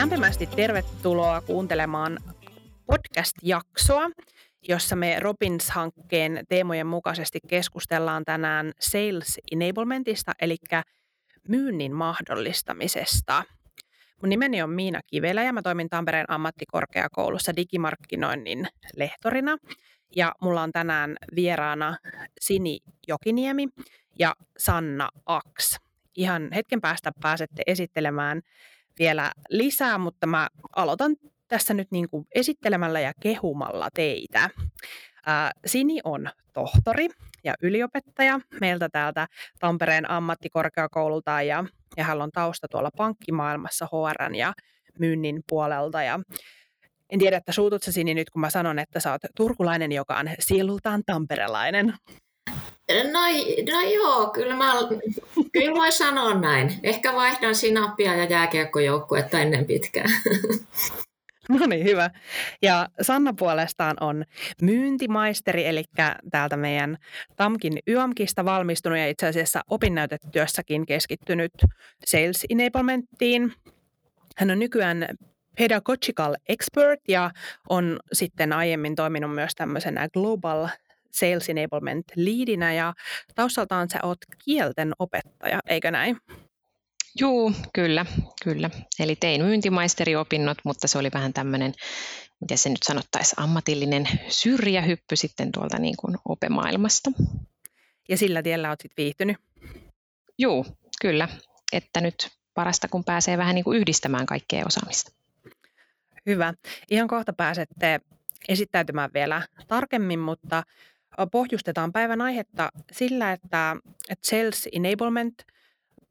Lämpimästi tervetuloa kuuntelemaan podcast-jaksoa, jossa me Robins-hankkeen teemojen mukaisesti keskustellaan tänään Sales Enablementista, eli myynnin mahdollistamisesta. Mun nimeni on Miina Kivelä ja mä toimin Tampereen ammattikorkeakoulussa digimarkkinoinnin lehtorina. Ja mulla on tänään vieraana Sini Jokiniemi ja Sanna Aks. Ihan hetken päästä pääsette esittelemään vielä lisää, mutta mä aloitan tässä nyt niin kuin esittelemällä ja kehumalla teitä. Sini on tohtori ja yliopettaja meiltä täältä Tampereen ammattikorkeakoululta ja, ja hän on tausta tuolla pankkimaailmassa HR ja myynnin puolelta ja en tiedä, että suutut sä Sini nyt, kun mä sanon, että sä oot turkulainen, joka on sielultaan tamperelainen. No, no joo, kyllä mä, kyllä voi sanoa näin. Ehkä vaihdan sinappia ja jääkiekkojoukkuetta ennen pitkään. No niin, hyvä. Ja Sanna puolestaan on myyntimaisteri, eli täältä meidän TAMKin YAMKista valmistunut ja itse asiassa opinnäytetyössäkin keskittynyt sales enablementtiin. Hän on nykyään pedagogical expert ja on sitten aiemmin toiminut myös tämmöisenä global Sales Enablement Leadinä ja taustaltaan sä oot kielten opettaja, eikö näin? Juu, kyllä, kyllä. Eli tein myyntimaisteriopinnot, mutta se oli vähän tämmöinen, miten se nyt sanottaisiin, ammatillinen syrjähyppy sitten tuolta niin kuin opemaailmasta. Ja sillä tiellä olet sitten viihtynyt? Juu, kyllä. Että nyt parasta, kun pääsee vähän niin kuin yhdistämään kaikkea osaamista. Hyvä. Ihan kohta pääsette esittäytymään vielä tarkemmin, mutta pohjustetaan päivän aihetta sillä, että, Sales Enablement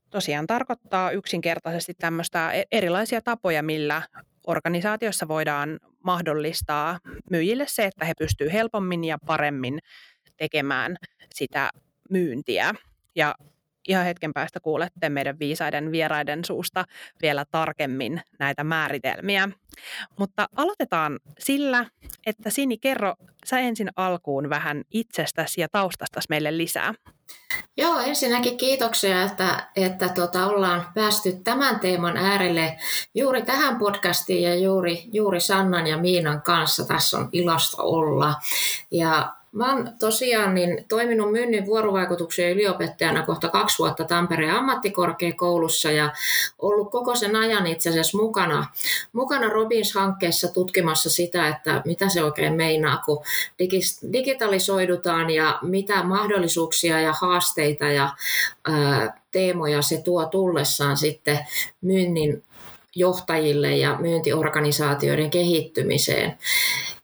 tosiaan tarkoittaa yksinkertaisesti tämmöistä e-, erilaisia tapoja, millä organisaatiossa voidaan mahdollistaa myyjille se, että he pystyvät helpommin ja paremmin tekemään sitä myyntiä. Ja ihan hetken päästä kuulette meidän viisaiden vieraiden suusta vielä tarkemmin näitä määritelmiä. Mutta aloitetaan sillä, että Sini, kerro sä ensin alkuun vähän itsestäsi ja taustastasi meille lisää. Joo, ensinnäkin kiitoksia, että, että tota, ollaan päästy tämän teeman äärelle juuri tähän podcastiin ja juuri, juuri Sannan ja Miinan kanssa. Tässä on ilosta olla. Ja Mä oon tosiaan niin toiminut myynnin vuorovaikutuksen yliopettajana kohta kaksi vuotta Tampereen ammattikorkeakoulussa ja ollut koko sen ajan itse asiassa mukana, mukana Robins-hankkeessa tutkimassa sitä, että mitä se oikein meinaa, kun digitalisoidutaan ja mitä mahdollisuuksia ja haasteita ja ää, teemoja se tuo tullessaan sitten myynnin johtajille ja myyntiorganisaatioiden kehittymiseen.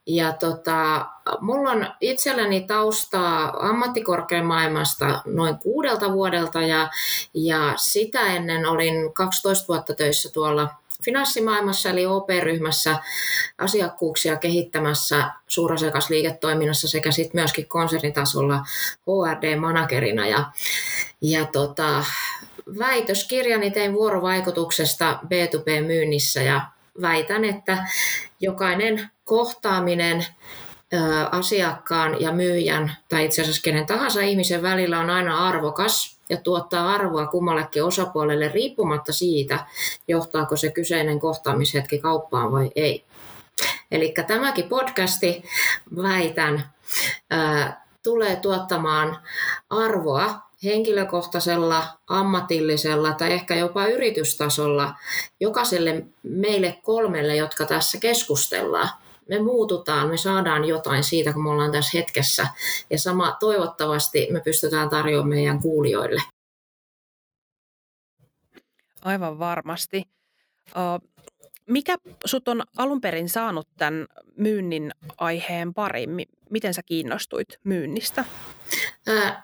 Ja tota, mulla on itselläni taustaa ammattikorkeamaailmasta noin kuudelta vuodelta ja, ja sitä ennen olin 12 vuotta töissä tuolla finanssimaailmassa eli OP-ryhmässä asiakkuuksia kehittämässä suurasiakasliiketoiminnassa sekä sitten myöskin konsernitasolla HRD-managerina. Ja, ja tota, väitöskirjani tein vuorovaikutuksesta B2B-myynnissä ja väitän, että jokainen kohtaaminen asiakkaan ja myyjän tai itse asiassa kenen tahansa ihmisen välillä on aina arvokas ja tuottaa arvoa kummallekin osapuolelle riippumatta siitä, johtaako se kyseinen kohtaamishetki kauppaan vai ei. Eli tämäkin podcasti, väitän, tulee tuottamaan arvoa henkilökohtaisella, ammatillisella tai ehkä jopa yritystasolla jokaiselle meille kolmelle, jotka tässä keskustellaan. Me muututaan, me saadaan jotain siitä, kun me ollaan tässä hetkessä. Ja sama toivottavasti me pystytään tarjoamaan meidän kuulijoille. Aivan varmasti. Mikä sut on alun perin saanut tämän myynnin aiheen pariin? Miten sä kiinnostuit myynnistä?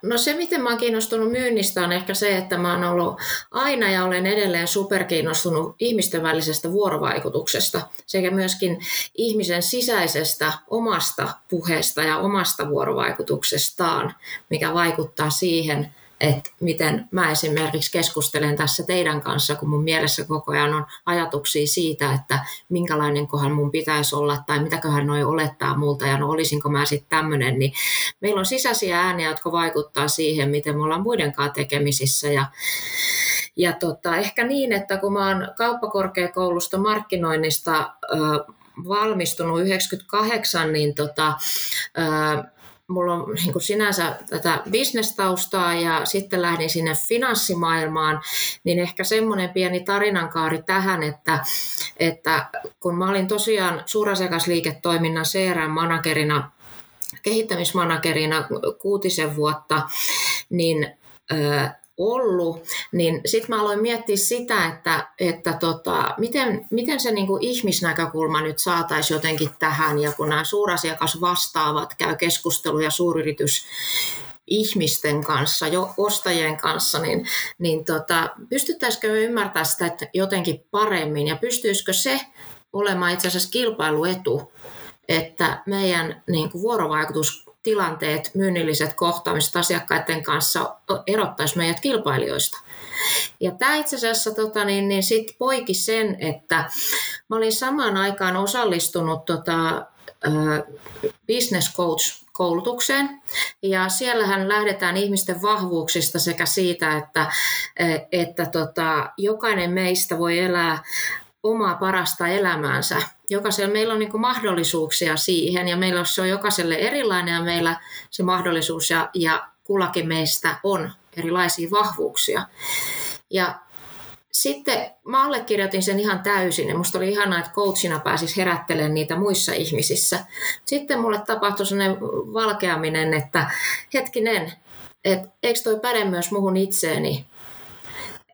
No se, miten mä oon kiinnostunut myynnistä on ehkä se, että mä oon ollut aina ja olen edelleen superkiinnostunut ihmisten välisestä vuorovaikutuksesta sekä myöskin ihmisen sisäisestä omasta puheesta ja omasta vuorovaikutuksestaan, mikä vaikuttaa siihen, että miten mä esimerkiksi keskustelen tässä teidän kanssa, kun mun mielessä koko ajan on ajatuksia siitä, että minkälainen kohan mun pitäisi olla tai mitäköhän noi olettaa multa ja no olisinko mä sitten tämmöinen, niin meillä on sisäisiä ääniä, jotka vaikuttaa siihen, miten me ollaan muiden kanssa tekemisissä ja ja tota, ehkä niin, että kun mä oon kauppakorkeakoulusta markkinoinnista ö, valmistunut 98, niin tota, ö, mulla on niin kuin sinänsä tätä bisnestaustaa ja sitten lähdin sinne finanssimaailmaan, niin ehkä semmoinen pieni tarinankaari tähän, että, että kun mä olin tosiaan suurasiakasliiketoiminnan CRM-managerina, kehittämismanagerina kuutisen vuotta, niin ollut, niin sitten mä aloin miettiä sitä, että, että tota, miten, miten se niin kuin ihmisnäkökulma nyt saataisiin jotenkin tähän, ja kun nämä suurasiakas vastaavat käy keskusteluja suuryritys ihmisten kanssa, jo ostajien kanssa, niin, niin tota, pystyttäisikö me ymmärtämään sitä jotenkin paremmin, ja pystyisikö se olemaan itse asiassa kilpailuetu, että meidän niin kuin vuorovaikutus tilanteet, myynnilliset kohtaamiset asiakkaiden kanssa erottaisi meidät kilpailijoista. Ja tämä itse asiassa tota, niin, niin sit poiki sen, että mä olin samaan aikaan osallistunut tota, business coach koulutukseen. Ja siellähän lähdetään ihmisten vahvuuksista sekä siitä, että, että tota, jokainen meistä voi elää omaa parasta elämäänsä. Jokaisella meillä on niin mahdollisuuksia siihen ja meillä se on jokaiselle erilainen ja meillä se mahdollisuus ja, ja kullakin meistä on erilaisia vahvuuksia. Ja sitten mä allekirjoitin sen ihan täysin ja musta oli ihanaa, että coachina pääsis herättelemään niitä muissa ihmisissä. Sitten mulle tapahtui sellainen valkeaminen, että hetkinen, että eikö toi päde myös muhun itseeni?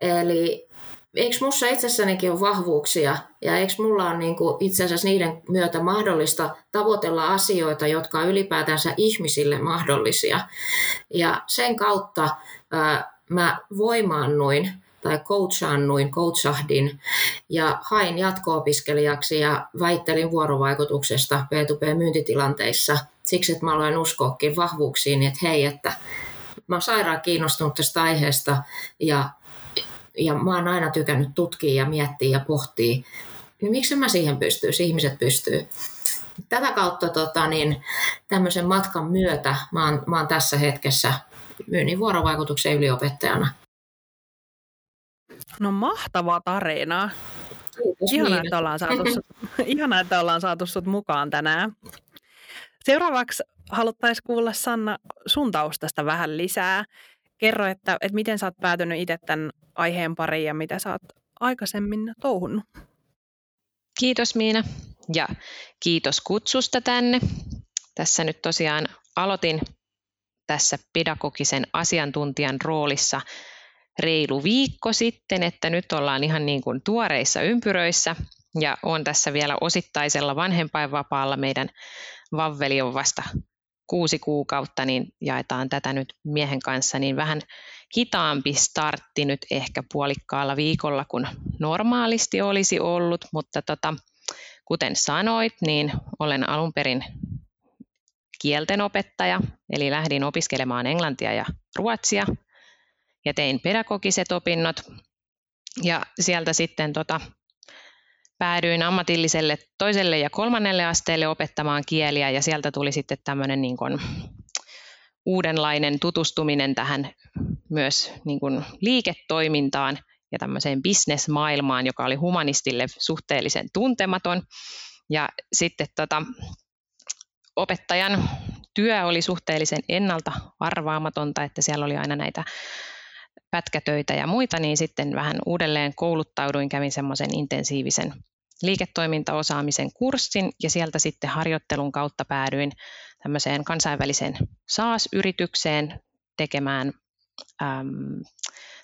Eli eikö minussa itsessänikin ole vahvuuksia ja eikö mulla ole niin kuin itse asiassa niiden myötä mahdollista tavoitella asioita, jotka on ylipäätänsä ihmisille mahdollisia. Ja sen kautta ää, mä voimaannuin tai coachaannuin, coachahdin ja hain jatko-opiskelijaksi ja väittelin vuorovaikutuksesta P2P-myyntitilanteissa siksi, että mä aloin uskoakin vahvuuksiin, että hei, että mä oon sairaan kiinnostunut tästä aiheesta ja ja mä oon aina tykännyt tutkia ja miettiä ja pohtia, niin miksi mä siihen pystyisi, ihmiset pystyy. Tätä kautta tota, niin, tämmöisen matkan myötä mä oon, mä oon tässä hetkessä myynnin vuorovaikutuksen yliopettajana. No mahtava tarina. Kiitos, Ihanaa, että ollaan saatu sut, ihanaa, että ollaan saatu sut mukaan tänään. Seuraavaksi haluttaisiin kuulla Sanna sun taustasta vähän lisää. Kerro, että, että miten sä oot päätynyt itse tämän aiheen pariin ja mitä sä oot aikaisemmin touhunnut. Kiitos Miina ja kiitos kutsusta tänne. Tässä nyt tosiaan aloitin tässä pedagogisen asiantuntijan roolissa reilu viikko sitten, että nyt ollaan ihan niin kuin tuoreissa ympyröissä ja on tässä vielä osittaisella vanhempainvapaalla. Meidän Vavveli on vasta kuusi kuukautta, niin jaetaan tätä nyt miehen kanssa, niin vähän hitaampi startti nyt ehkä puolikkaalla viikolla kuin normaalisti olisi ollut, mutta tota, kuten sanoit, niin olen alun perin kielten opettaja, eli lähdin opiskelemaan englantia ja ruotsia ja tein pedagogiset opinnot. Ja sieltä sitten tota, päädyin ammatilliselle toiselle ja kolmannelle asteelle opettamaan kieliä ja sieltä tuli sitten tämmöinen niin kuin uudenlainen tutustuminen tähän myös niin kuin liiketoimintaan ja tämmöiseen bisnesmaailmaan, joka oli humanistille suhteellisen tuntematon. Ja sitten tota, opettajan työ oli suhteellisen ennalta arvaamatonta, että siellä oli aina näitä pätkätöitä ja muita, niin sitten vähän uudelleen kouluttauduin, kävin semmoisen intensiivisen liiketoimintaosaamisen kurssin ja sieltä sitten harjoittelun kautta päädyin tämmöiseen kansainväliseen SaaS-yritykseen tekemään äm,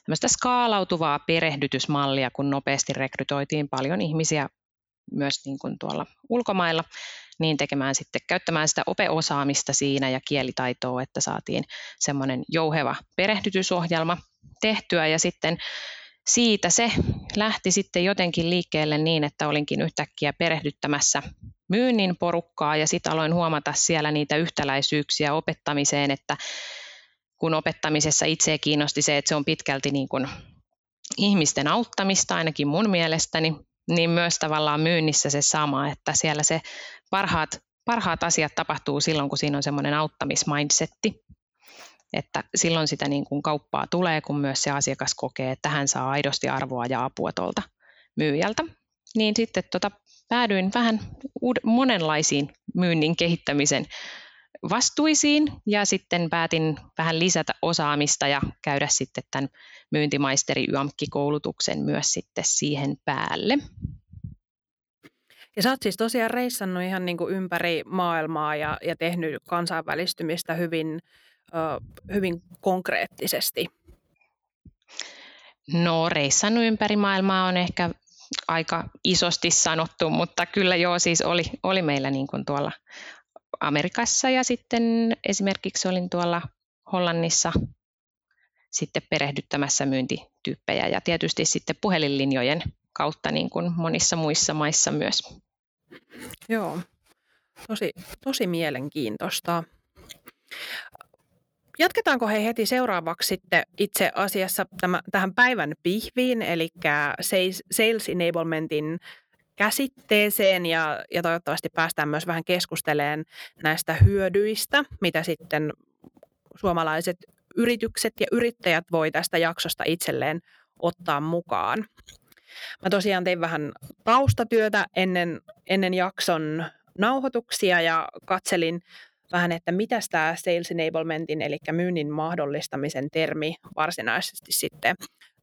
tämmöistä skaalautuvaa perehdytysmallia, kun nopeasti rekrytoitiin paljon ihmisiä myös niin kuin tuolla ulkomailla, niin tekemään sitten, käyttämään sitä opeosaamista siinä ja kielitaitoa, että saatiin semmoinen jouheva perehdytysohjelma tehtyä ja sitten siitä se lähti sitten jotenkin liikkeelle niin, että olinkin yhtäkkiä perehdyttämässä myynnin porukkaa ja sitten aloin huomata siellä niitä yhtäläisyyksiä opettamiseen, että kun opettamisessa itse kiinnosti se, että se on pitkälti niin kuin ihmisten auttamista, ainakin mun mielestäni, niin myös tavallaan myynnissä se sama, että siellä se parhaat, parhaat asiat tapahtuu silloin, kun siinä on semmoinen auttamismindsetti. Että silloin sitä niin kuin kauppaa tulee, kun myös se asiakas kokee, että hän saa aidosti arvoa ja apua tuolta myyjältä. Niin sitten tota, päädyin vähän uud- monenlaisiin myynnin kehittämisen vastuisiin ja sitten päätin vähän lisätä osaamista ja käydä sitten tämän myyntimaisteri YAMKki-koulutuksen myös sitten siihen päälle. Ja sä oot siis tosiaan reissannut ihan niin kuin ympäri maailmaa ja, ja tehnyt kansainvälistymistä hyvin, hyvin konkreettisesti. No reissannut ympäri maailmaa on ehkä aika isosti sanottu, mutta kyllä joo, siis oli, oli meillä niin kuin tuolla Amerikassa ja sitten esimerkiksi olin tuolla Hollannissa sitten perehdyttämässä myyntityyppejä ja tietysti sitten puhelinlinjojen kautta niin kuin monissa muissa maissa myös. Joo, tosi, tosi mielenkiintoista. Jatketaanko he heti seuraavaksi sitten itse asiassa tämä, tähän päivän pihviin, eli Sales Enablementin käsitteeseen ja, ja toivottavasti päästään myös vähän keskustelemaan näistä hyödyistä, mitä sitten suomalaiset yritykset ja yrittäjät voi tästä jaksosta itselleen ottaa mukaan. Mä tosiaan tein vähän taustatyötä ennen, ennen jakson nauhoituksia ja katselin vähän, että mitä tämä sales enablementin, eli myynnin mahdollistamisen termi varsinaisesti sitten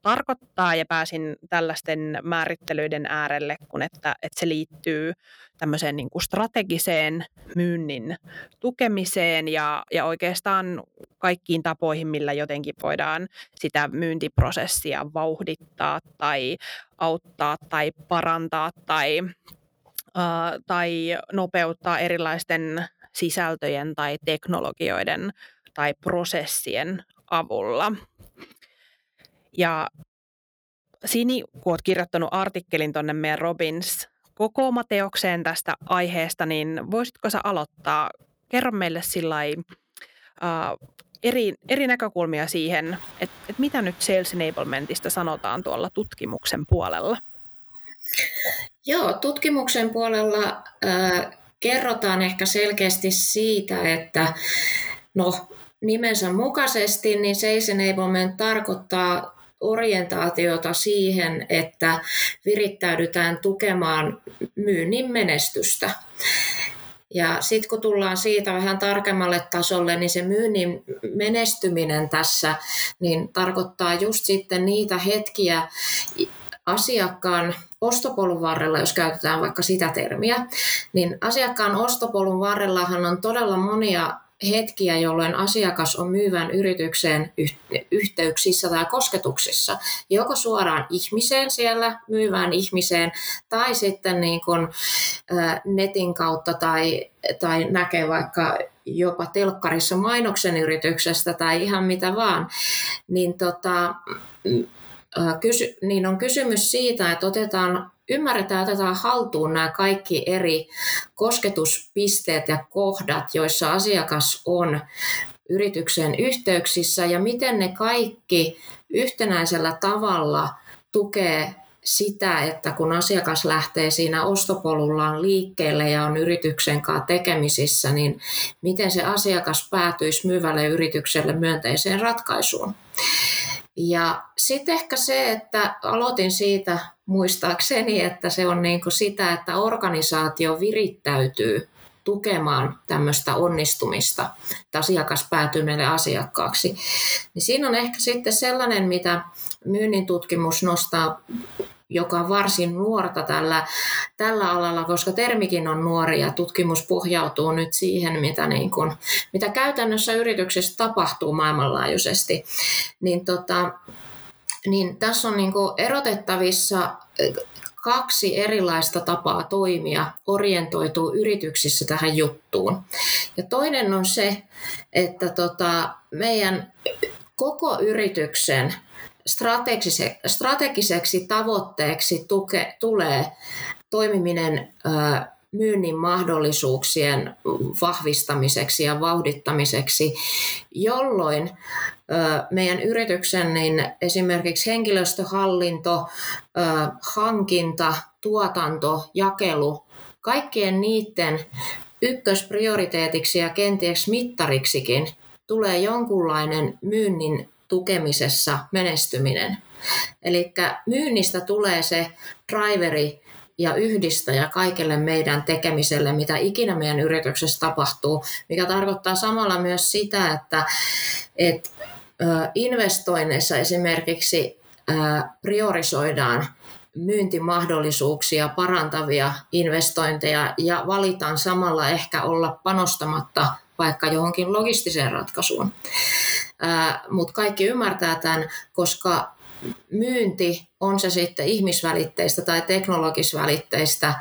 tarkoittaa. Ja pääsin tällaisten määrittelyiden äärelle, kun että, että se liittyy tämmöiseen niin kuin strategiseen myynnin tukemiseen ja, ja oikeastaan kaikkiin tapoihin, millä jotenkin voidaan sitä myyntiprosessia vauhdittaa tai auttaa tai parantaa tai, uh, tai nopeuttaa erilaisten sisältöjen tai teknologioiden tai prosessien avulla. Ja Sini, kun olet kirjoittanut artikkelin tuonne meidän Robins kokoomateokseen tästä aiheesta, niin voisitko sä aloittaa? Kerro meille sillä uh, eri, eri näkökulmia siihen, että, että mitä nyt Sales Enablementista sanotaan tuolla tutkimuksen puolella? Joo, tutkimuksen puolella äh, kerrotaan ehkä selkeästi siitä, että no, nimensä mukaisesti niin Sales Enablement tarkoittaa orientaatiota siihen, että virittäydytään tukemaan myynnin menestystä. Ja sitten kun tullaan siitä vähän tarkemmalle tasolle, niin se myynnin menestyminen tässä niin tarkoittaa just sitten niitä hetkiä asiakkaan ostopolun varrella, jos käytetään vaikka sitä termiä, niin asiakkaan ostopolun varrellahan on todella monia hetkiä, jolloin asiakas on myyvän yritykseen yhteyksissä tai kosketuksissa, joko suoraan ihmiseen siellä, myyvään ihmiseen, tai sitten niin kuin, netin kautta tai, tai näkee vaikka jopa telkkarissa mainoksen yrityksestä tai ihan mitä vaan, niin, tota, kysy, niin on kysymys siitä, että otetaan ymmärretään otetaan haltuun nämä kaikki eri kosketuspisteet ja kohdat, joissa asiakas on yrityksen yhteyksissä ja miten ne kaikki yhtenäisellä tavalla tukee sitä, että kun asiakas lähtee siinä ostopolullaan liikkeelle ja on yrityksen kanssa tekemisissä, niin miten se asiakas päätyisi myyvälle yritykselle myönteiseen ratkaisuun. Ja sitten ehkä se, että aloitin siitä muistaakseni, että se on niin kuin sitä, että organisaatio virittäytyy tukemaan tämmöistä onnistumista, että asiakas päätyy meille asiakkaaksi. Niin siinä on ehkä sitten sellainen, mitä myynnin tutkimus nostaa joka on varsin nuorta tällä, tällä alalla, koska termikin on nuori ja tutkimus pohjautuu nyt siihen, mitä, niin kuin, mitä käytännössä yrityksessä tapahtuu maailmanlaajuisesti. Niin, tota, niin tässä on niin kuin erotettavissa kaksi erilaista tapaa toimia, orientoituu yrityksissä tähän juttuun. Ja toinen on se, että tota, meidän koko yrityksen strategise, strategiseksi tavoitteeksi tuke, tulee toimiminen myynnin mahdollisuuksien vahvistamiseksi ja vauhdittamiseksi, jolloin meidän yrityksen niin esimerkiksi henkilöstöhallinto, hankinta, tuotanto, jakelu, kaikkien niiden ykkösprioriteetiksi ja kenties mittariksikin tulee jonkunlainen myynnin tukemisessa menestyminen. Eli myynnistä tulee se driveri ja yhdistäjä kaikelle meidän tekemiselle, mitä ikinä meidän yrityksessä tapahtuu, mikä tarkoittaa samalla myös sitä, että, että investoinneissa esimerkiksi priorisoidaan myyntimahdollisuuksia parantavia investointeja ja valitaan samalla ehkä olla panostamatta vaikka johonkin logistiseen ratkaisuun. Mutta kaikki ymmärtää tämän, koska myynti, on se sitten ihmisvälitteistä tai teknologisvälitteistä,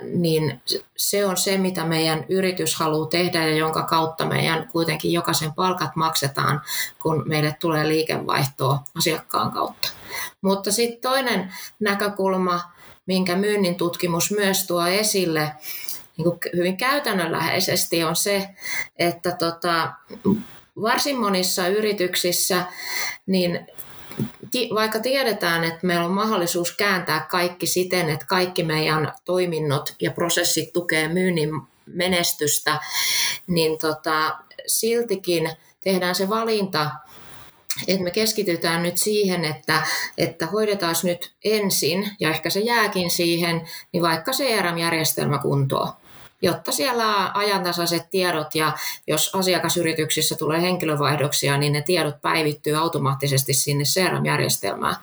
niin se on se, mitä meidän yritys haluaa tehdä ja jonka kautta meidän kuitenkin jokaisen palkat maksetaan, kun meille tulee liikevaihtoa asiakkaan kautta. Mutta sitten toinen näkökulma, minkä myynnin tutkimus myös tuo esille, niin hyvin käytännönläheisesti on se, että tota, varsin monissa yrityksissä niin vaikka tiedetään, että meillä on mahdollisuus kääntää kaikki siten, että kaikki meidän toiminnot ja prosessit tukee myynnin menestystä, niin tota, siltikin tehdään se valinta, että me keskitytään nyt siihen, että, että hoidetaan nyt ensin, ja ehkä se jääkin siihen, niin vaikka CRM-järjestelmä kuntoon jotta siellä on ajantasaiset tiedot ja jos asiakasyrityksissä tulee henkilövaihdoksia, niin ne tiedot päivittyy automaattisesti sinne CRM-järjestelmään.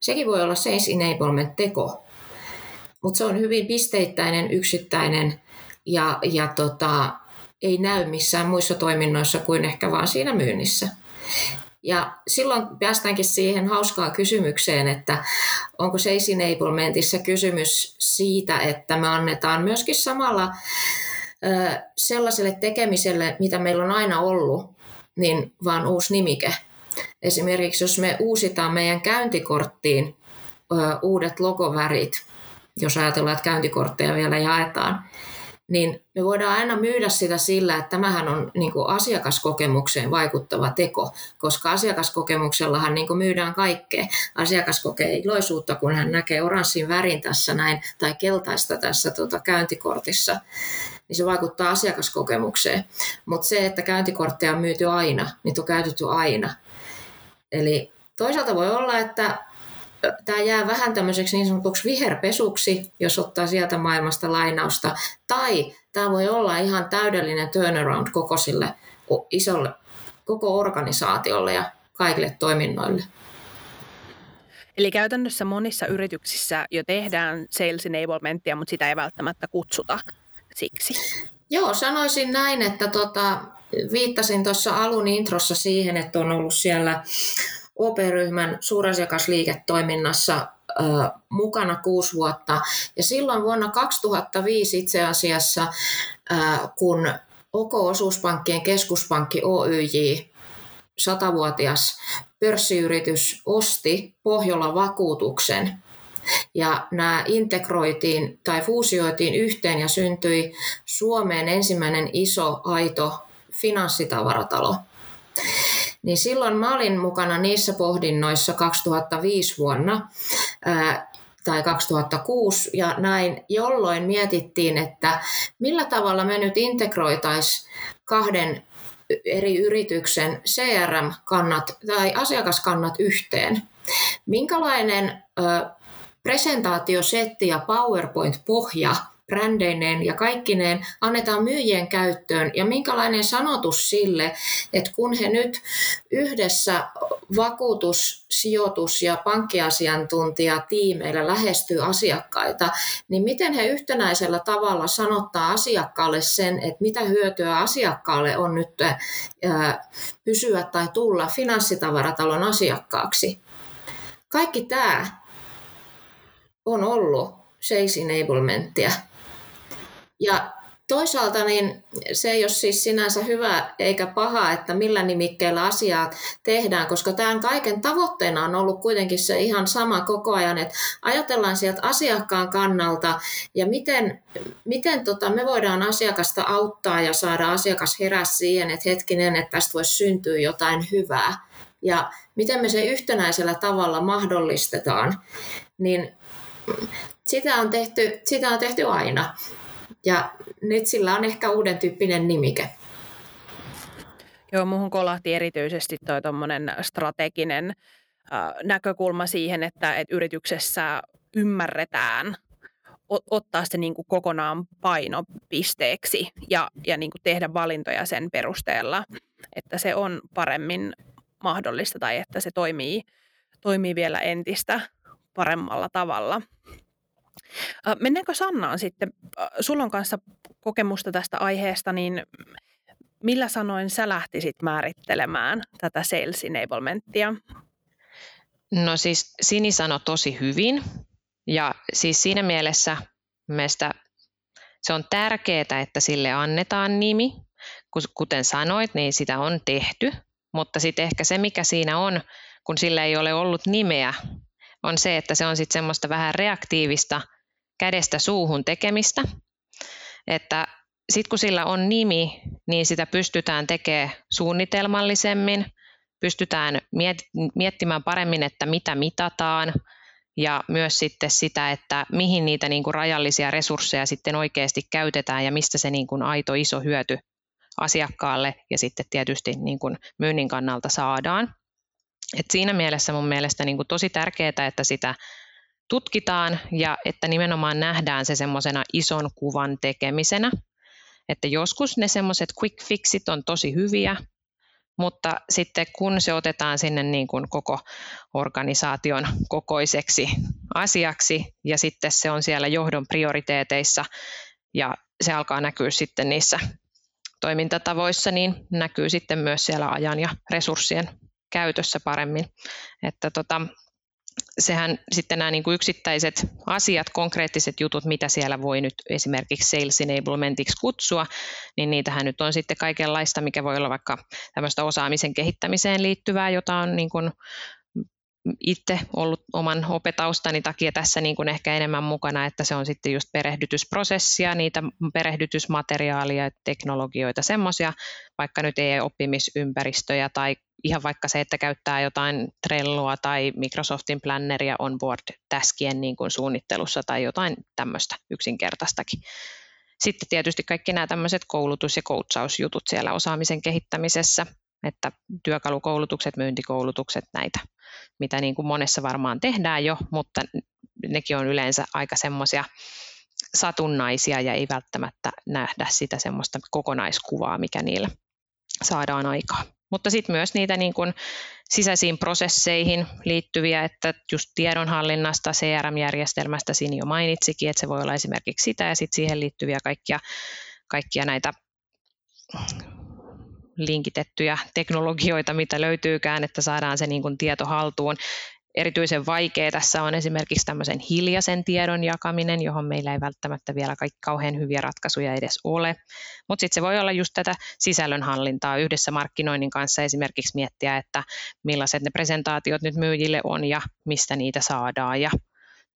Sekin voi olla Sales Enablement-teko, mutta se on hyvin pisteittäinen, yksittäinen ja, ja tota, ei näy missään muissa toiminnoissa kuin ehkä vaan siinä myynnissä. Ja silloin päästäänkin siihen hauskaan kysymykseen, että onko Sales Enablementissa kysymys siitä, että me annetaan myöskin samalla sellaiselle tekemiselle, mitä meillä on aina ollut, niin vaan uusi nimike. Esimerkiksi jos me uusitaan meidän käyntikorttiin uudet logovärit, jos ajatellaan, että käyntikortteja vielä jaetaan, niin me voidaan aina myydä sitä sillä, että tämähän on niin kuin asiakaskokemukseen vaikuttava teko, koska asiakaskokemuksellahan niin kuin myydään kaikkea. Asiakas kokee iloisuutta, kun hän näkee oranssin värin tässä näin tai keltaista tässä tuota, käyntikortissa niin se vaikuttaa asiakaskokemukseen. Mutta se, että käyntikortteja on myyty aina, niitä on käytetty aina. Eli toisaalta voi olla, että tämä jää vähän tämmöiseksi niin sanotuksi viherpesuksi, jos ottaa sieltä maailmasta lainausta, tai tämä voi olla ihan täydellinen turnaround koko sille isolle, koko organisaatiolle ja kaikille toiminnoille. Eli käytännössä monissa yrityksissä jo tehdään sales enablementia, mutta sitä ei välttämättä kutsuta siksi. Joo, sanoisin näin, että tota, viittasin tuossa alun introssa siihen, että on ollut siellä OP-ryhmän suurasiakasliiketoiminnassa ö, mukana kuusi vuotta. Ja silloin vuonna 2005 itse asiassa, ö, kun OK-osuuspankkien keskuspankki OYJ, satavuotias pörssiyritys, osti Pohjola vakuutuksen ja nämä integroitiin tai fuusioitiin yhteen ja syntyi Suomeen ensimmäinen iso aito finanssitavaratalo niin silloin mä olin mukana niissä pohdinnoissa 2005 vuonna ää, tai 2006 ja näin, jolloin mietittiin, että millä tavalla me nyt integroitaisiin kahden eri yrityksen CRM-kannat tai asiakaskannat yhteen. Minkälainen ö, presentaatiosetti ja PowerPoint-pohja brändeineen ja kaikkineen annetaan myyjien käyttöön ja minkälainen sanotus sille, että kun he nyt yhdessä vakuutus, sijoitus ja pankkiasiantuntijatiimeillä lähestyy asiakkaita, niin miten he yhtenäisellä tavalla sanottaa asiakkaalle sen, että mitä hyötyä asiakkaalle on nyt pysyä tai tulla finanssitavaratalon asiakkaaksi. Kaikki tämä on ollut sales enablementia. Ja toisaalta niin se ei ole siis sinänsä hyvä eikä paha, että millä nimikkeellä asiaa tehdään, koska tämän kaiken tavoitteena on ollut kuitenkin se ihan sama koko ajan, että ajatellaan sieltä asiakkaan kannalta ja miten, miten tota me voidaan asiakasta auttaa ja saada asiakas herää siihen, että hetkinen, että tästä voisi syntyä jotain hyvää. Ja miten me se yhtenäisellä tavalla mahdollistetaan, niin sitä on tehty, sitä on tehty aina. Ja nyt sillä on ehkä uuden tyyppinen nimike. Joo, muuhun kolahti erityisesti tuo strateginen äh, näkökulma siihen, että, että yrityksessä ymmärretään ottaa se niin kuin kokonaan painopisteeksi ja, ja niin kuin tehdä valintoja sen perusteella, että se on paremmin mahdollista tai että se toimii, toimii vielä entistä paremmalla tavalla. Mennäänkö Sannaan sitten? Sulla on kanssa kokemusta tästä aiheesta, niin millä sanoin sä lähtisit määrittelemään tätä sales enablementia? No siis Sini sanoi tosi hyvin. Ja siis siinä mielessä meistä se on tärkeää, että sille annetaan nimi. Kuten sanoit, niin sitä on tehty. Mutta sitten ehkä se, mikä siinä on, kun sillä ei ole ollut nimeä, on se, että se on sitten semmoista vähän reaktiivista kädestä suuhun tekemistä. Että sitten kun sillä on nimi, niin sitä pystytään tekemään suunnitelmallisemmin, pystytään miettimään paremmin, että mitä mitataan, ja myös sitten sitä, että mihin niitä niin kuin rajallisia resursseja sitten oikeasti käytetään ja mistä se niin kuin aito iso hyöty asiakkaalle ja sitten tietysti niin kuin myynnin kannalta saadaan. Et siinä mielessä mun mielestä niin kuin tosi tärkeää, että sitä tutkitaan ja että nimenomaan nähdään se semmoisena ison kuvan tekemisenä. Että joskus ne semmoiset quick fixit on tosi hyviä, mutta sitten kun se otetaan sinne niin kuin koko organisaation kokoiseksi asiaksi ja sitten se on siellä johdon prioriteeteissa ja se alkaa näkyä sitten niissä toimintatavoissa, niin näkyy sitten myös siellä ajan ja resurssien käytössä paremmin. Että tota, sehän sitten nämä niin kuin yksittäiset asiat, konkreettiset jutut, mitä siellä voi nyt esimerkiksi sales enablementiksi kutsua, niin niitähän nyt on sitten kaikenlaista, mikä voi olla vaikka tämmöistä osaamisen kehittämiseen liittyvää, jota on niin kuin itse ollut oman opetaustani takia tässä niin kuin ehkä enemmän mukana, että se on sitten just perehdytysprosessia, niitä perehdytysmateriaalia, teknologioita, semmoisia, vaikka nyt ei oppimisympäristöjä tai ihan vaikka se, että käyttää jotain Trelloa tai Microsoftin planneria onboard-täskien niin kuin suunnittelussa tai jotain tämmöistä yksinkertaistakin. Sitten tietysti kaikki nämä tämmöiset koulutus- ja coachausjutut siellä osaamisen kehittämisessä, että työkalukoulutukset, myyntikoulutukset, näitä, mitä niin kuin monessa varmaan tehdään jo, mutta nekin on yleensä aika semmoisia satunnaisia ja ei välttämättä nähdä sitä semmoista kokonaiskuvaa, mikä niillä saadaan aikaan. Mutta sitten myös niitä niin kuin sisäisiin prosesseihin liittyviä, että just tiedonhallinnasta, CRM-järjestelmästä siinä jo mainitsikin, että se voi olla esimerkiksi sitä ja sitten siihen liittyviä kaikkia, kaikkia näitä linkitettyjä teknologioita, mitä löytyykään, että saadaan se niin kuin tieto haltuun erityisen vaikea tässä on esimerkiksi tämmöisen hiljaisen tiedon jakaminen, johon meillä ei välttämättä vielä kaikki kauhean hyviä ratkaisuja edes ole. Mutta sitten se voi olla just tätä sisällönhallintaa yhdessä markkinoinnin kanssa esimerkiksi miettiä, että millaiset ne presentaatiot nyt myyjille on ja mistä niitä saadaan ja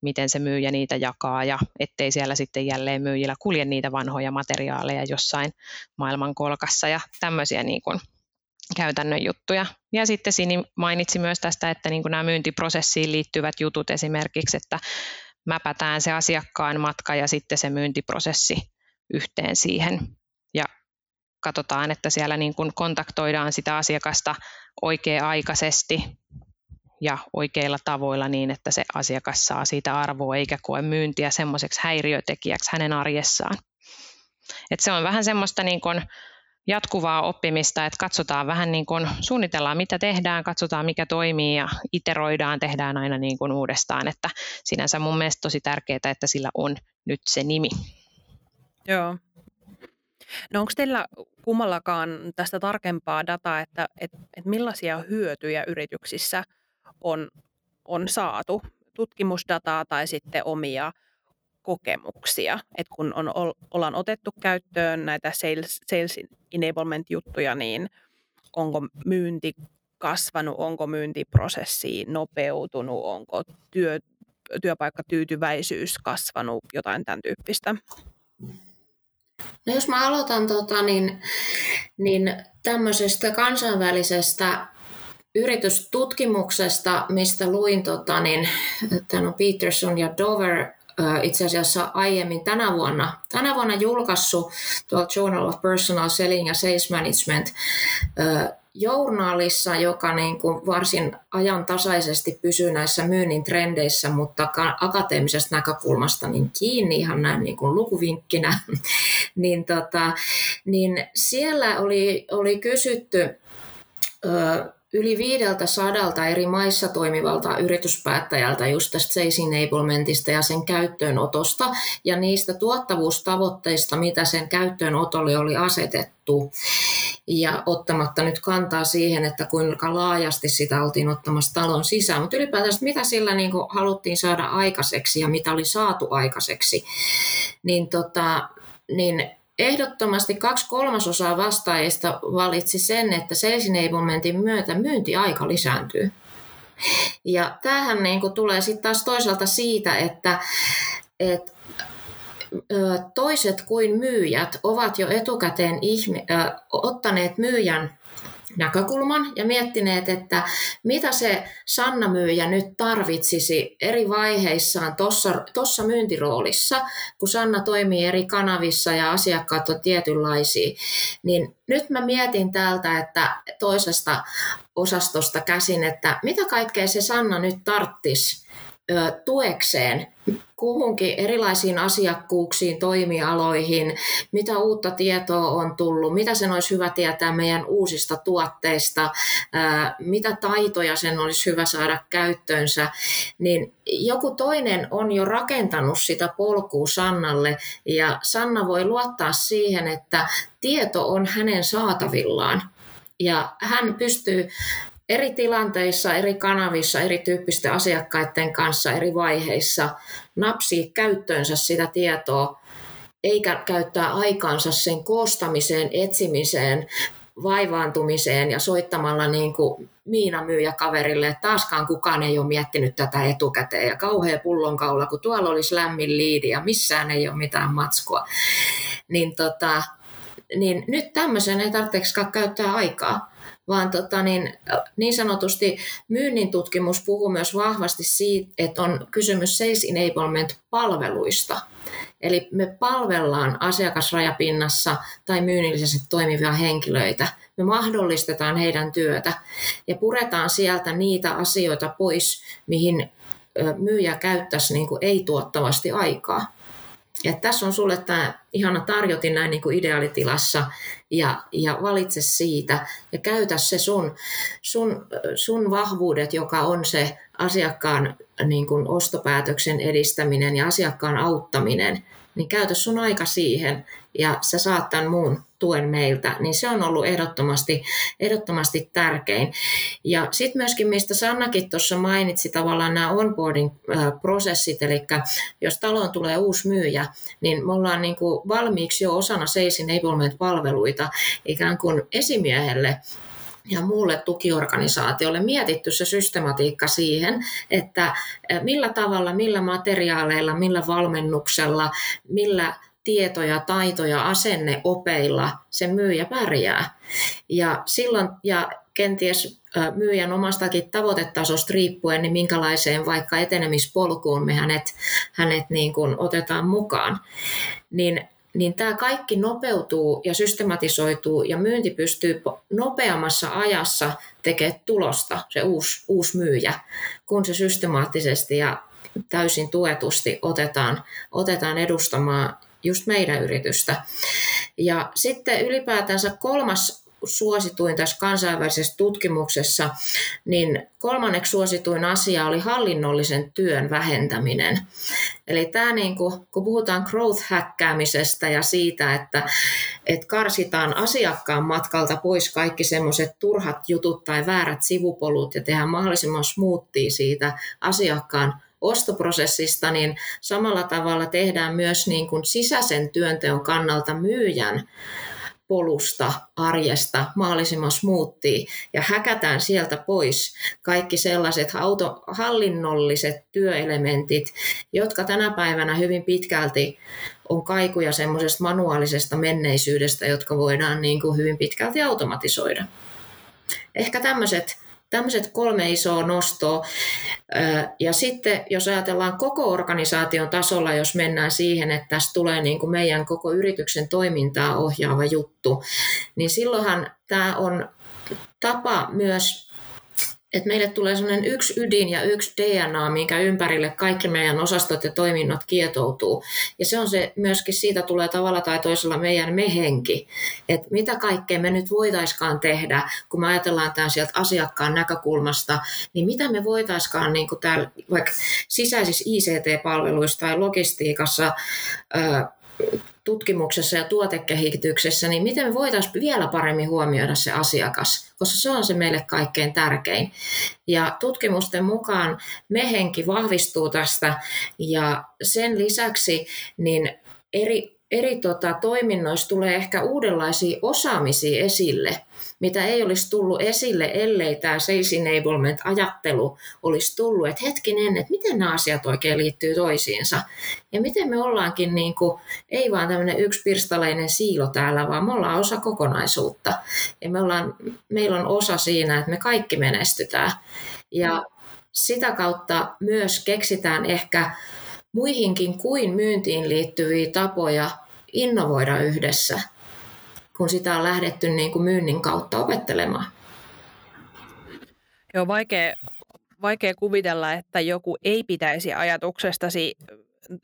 miten se myyjä niitä jakaa ja ettei siellä sitten jälleen myyjillä kulje niitä vanhoja materiaaleja jossain maailmankolkassa ja tämmöisiä niin kuin käytännön juttuja. Ja sitten Sini mainitsi myös tästä, että niin kuin nämä myyntiprosessiin liittyvät jutut esimerkiksi, että mäpätään se asiakkaan matka ja sitten se myyntiprosessi yhteen siihen. Ja katsotaan, että siellä niin kuin kontaktoidaan sitä asiakasta oikea-aikaisesti ja oikeilla tavoilla niin, että se asiakas saa siitä arvoa eikä koe myyntiä semmoiseksi häiriötekijäksi hänen arjessaan. Et se on vähän semmoista niin kuin jatkuvaa oppimista, että katsotaan vähän niin kuin, suunnitellaan mitä tehdään, katsotaan mikä toimii ja iteroidaan, tehdään aina niin kuin uudestaan, että sinänsä mun mielestä tosi tärkeää, että sillä on nyt se nimi. Joo. No onko teillä kummallakaan tästä tarkempaa dataa, että, että, että millaisia hyötyjä yrityksissä on, on saatu? Tutkimusdataa tai sitten omia kokemuksia, että kun on, ollaan otettu käyttöön näitä sales, sales enablement-juttuja, niin onko myynti kasvanut, onko myyntiprosessi nopeutunut, onko työ, työpaikkatyytyväisyys kasvanut, jotain tämän tyyppistä? No jos mä aloitan tota, niin, niin tämmöisestä kansainvälisestä yritystutkimuksesta, mistä luin, tota, niin, tämän on Peterson ja Dover itse asiassa aiemmin tänä vuonna, tänä vuonna julkaissut tuolla Journal of Personal Selling ja Sales Management journaalissa, joka niin kuin varsin ajantasaisesti pysyy näissä myynnin trendeissä, mutta akateemisesta näkökulmasta niin kiinni ihan näin niin kuin lukuvinkkinä, niin, tota, niin siellä oli, oli kysytty yli viideltä sadalta eri maissa toimivalta yrityspäättäjältä just tästä Sales Enablementista ja sen käyttöönotosta ja niistä tuottavuustavoitteista, mitä sen käyttöönotolle oli asetettu. Ja ottamatta nyt kantaa siihen, että kuinka laajasti sitä oltiin ottamassa talon sisään, mutta ylipäätään, mitä sillä niin haluttiin saada aikaiseksi ja mitä oli saatu aikaiseksi, niin, tota, niin Ehdottomasti kaksi kolmasosaa vastaajista valitsi sen, että sales enablementin myötä myyntiaika lisääntyy. Ja tämähän niin kuin tulee sitten taas toisaalta siitä, että, että toiset kuin myyjät ovat jo etukäteen ihme, ottaneet myyjän näkökulman ja miettineet, että mitä se Sanna-myyjä nyt tarvitsisi eri vaiheissaan tuossa myyntiroolissa, kun Sanna toimii eri kanavissa ja asiakkaat on tietynlaisia. Niin nyt mä mietin täältä, että toisesta osastosta käsin, että mitä kaikkea se Sanna nyt tarttisi tuekseen kuhunkin erilaisiin asiakkuuksiin, toimialoihin, mitä uutta tietoa on tullut, mitä sen olisi hyvä tietää meidän uusista tuotteista, mitä taitoja sen olisi hyvä saada käyttöönsä, niin joku toinen on jo rakentanut sitä polkua Sannalle ja Sanna voi luottaa siihen, että tieto on hänen saatavillaan. Ja hän pystyy eri tilanteissa, eri kanavissa, erityyppisten asiakkaiden kanssa, eri vaiheissa napsii käyttöönsä sitä tietoa, eikä käyttää aikaansa sen koostamiseen, etsimiseen, vaivaantumiseen ja soittamalla niin kuin Miina myyjä kaverille, että taaskaan kukaan ei ole miettinyt tätä etukäteen ja kauhea pullonkaula, kun tuolla olisi lämmin liidi ja missään ei ole mitään matskua. Niin, tota, niin nyt tämmöisen ei tarvitsekaan käyttää aikaa vaan tota, niin, niin sanotusti myynnin tutkimus puhuu myös vahvasti siitä, että on kysymys sales enablement-palveluista. Eli me palvellaan asiakasrajapinnassa tai myynnillisesti toimivia henkilöitä. Me mahdollistetaan heidän työtä ja puretaan sieltä niitä asioita pois, mihin myyjä käyttäisi niin kuin ei-tuottavasti aikaa. Ja tässä on sulle tämä ihana tarjotin näin niin kuin ideaalitilassa ja, ja valitse siitä ja käytä se sun, sun, sun vahvuudet, joka on se asiakkaan niin kuin ostopäätöksen edistäminen ja asiakkaan auttaminen, niin käytä sun aika siihen ja sä saat tämän muun tuen meiltä, niin se on ollut ehdottomasti, ehdottomasti tärkein. Ja sitten myöskin, mistä Sannakin tuossa mainitsi, tavallaan nämä onboarding-prosessit, eli jos taloon tulee uusi myyjä, niin me ollaan niin kuin valmiiksi jo osana Sales Enablement-palveluita ikään kuin esimiehelle ja muulle tukiorganisaatiolle mietitty se systematiikka siihen, että millä tavalla, millä materiaaleilla, millä valmennuksella, millä tietoja, taitoja, asenneopeilla se myyjä pärjää. Ja silloin, ja kenties myyjän omastakin tavoitetasosta riippuen, niin minkälaiseen vaikka etenemispolkuun me hänet, hänet niin kuin otetaan mukaan. Niin niin tämä kaikki nopeutuu ja systematisoituu ja myynti pystyy nopeammassa ajassa tekemään tulosta, se uusi, uusi myyjä, kun se systemaattisesti ja täysin tuetusti otetaan, otetaan edustamaan just meidän yritystä. Ja sitten ylipäätänsä kolmas suosituin tässä kansainvälisessä tutkimuksessa, niin kolmanneksi suosituin asia oli hallinnollisen työn vähentäminen. Eli tämä niin kuin, kun puhutaan growth-häkkäämisestä ja siitä, että, että karsitaan asiakkaan matkalta pois kaikki semmoiset turhat jutut tai väärät sivupolut ja tehdään mahdollisimman smoothia siitä asiakkaan ostoprosessista, niin samalla tavalla tehdään myös niin kuin sisäisen työnteon kannalta myyjän polusta, arjesta mahdollisimman smoothia ja häkätään sieltä pois kaikki sellaiset auto, hallinnolliset työelementit, jotka tänä päivänä hyvin pitkälti on kaikuja semmoisesta manuaalisesta menneisyydestä, jotka voidaan niin kuin hyvin pitkälti automatisoida. Ehkä tämmöiset tämmöiset kolme isoa nostoa. Ja sitten jos ajatellaan koko organisaation tasolla, jos mennään siihen, että tästä tulee niin kuin meidän koko yrityksen toimintaa ohjaava juttu, niin silloinhan tämä on tapa myös että meille tulee sellainen yksi ydin ja yksi DNA, minkä ympärille kaikki meidän osastot ja toiminnot kietoutuu. Ja se on se, myöskin siitä tulee tavalla tai toisella meidän mehenki, että mitä kaikkea me nyt voitaiskaan tehdä, kun me ajatellaan tämän sieltä asiakkaan näkökulmasta, niin mitä me voitaiskaan niin kuin täällä vaikka sisäisissä ICT-palveluissa tai logistiikassa, tutkimuksessa ja tuotekehityksessä, niin miten me voitaisiin vielä paremmin huomioida se asiakas, koska se on se meille kaikkein tärkein. Ja tutkimusten mukaan mehenki vahvistuu tästä ja sen lisäksi niin eri, eri tota, toiminnoissa tulee ehkä uudenlaisia osaamisia esille, mitä ei olisi tullut esille, ellei tämä sales enablement-ajattelu olisi tullut, että hetkinen, että miten nämä asiat oikein liittyy toisiinsa. Ja miten me ollaankin, niin kuin, ei vaan tämmöinen yksi pirstaleinen siilo täällä, vaan me ollaan osa kokonaisuutta. Ja me ollaan, meillä on osa siinä, että me kaikki menestytään. Ja sitä kautta myös keksitään ehkä muihinkin kuin myyntiin liittyviä tapoja innovoida yhdessä, kun sitä on lähdetty niin kuin myynnin kautta opettelemaan. Joo, vaikea, vaikea kuvitella, että joku ei pitäisi ajatuksestasi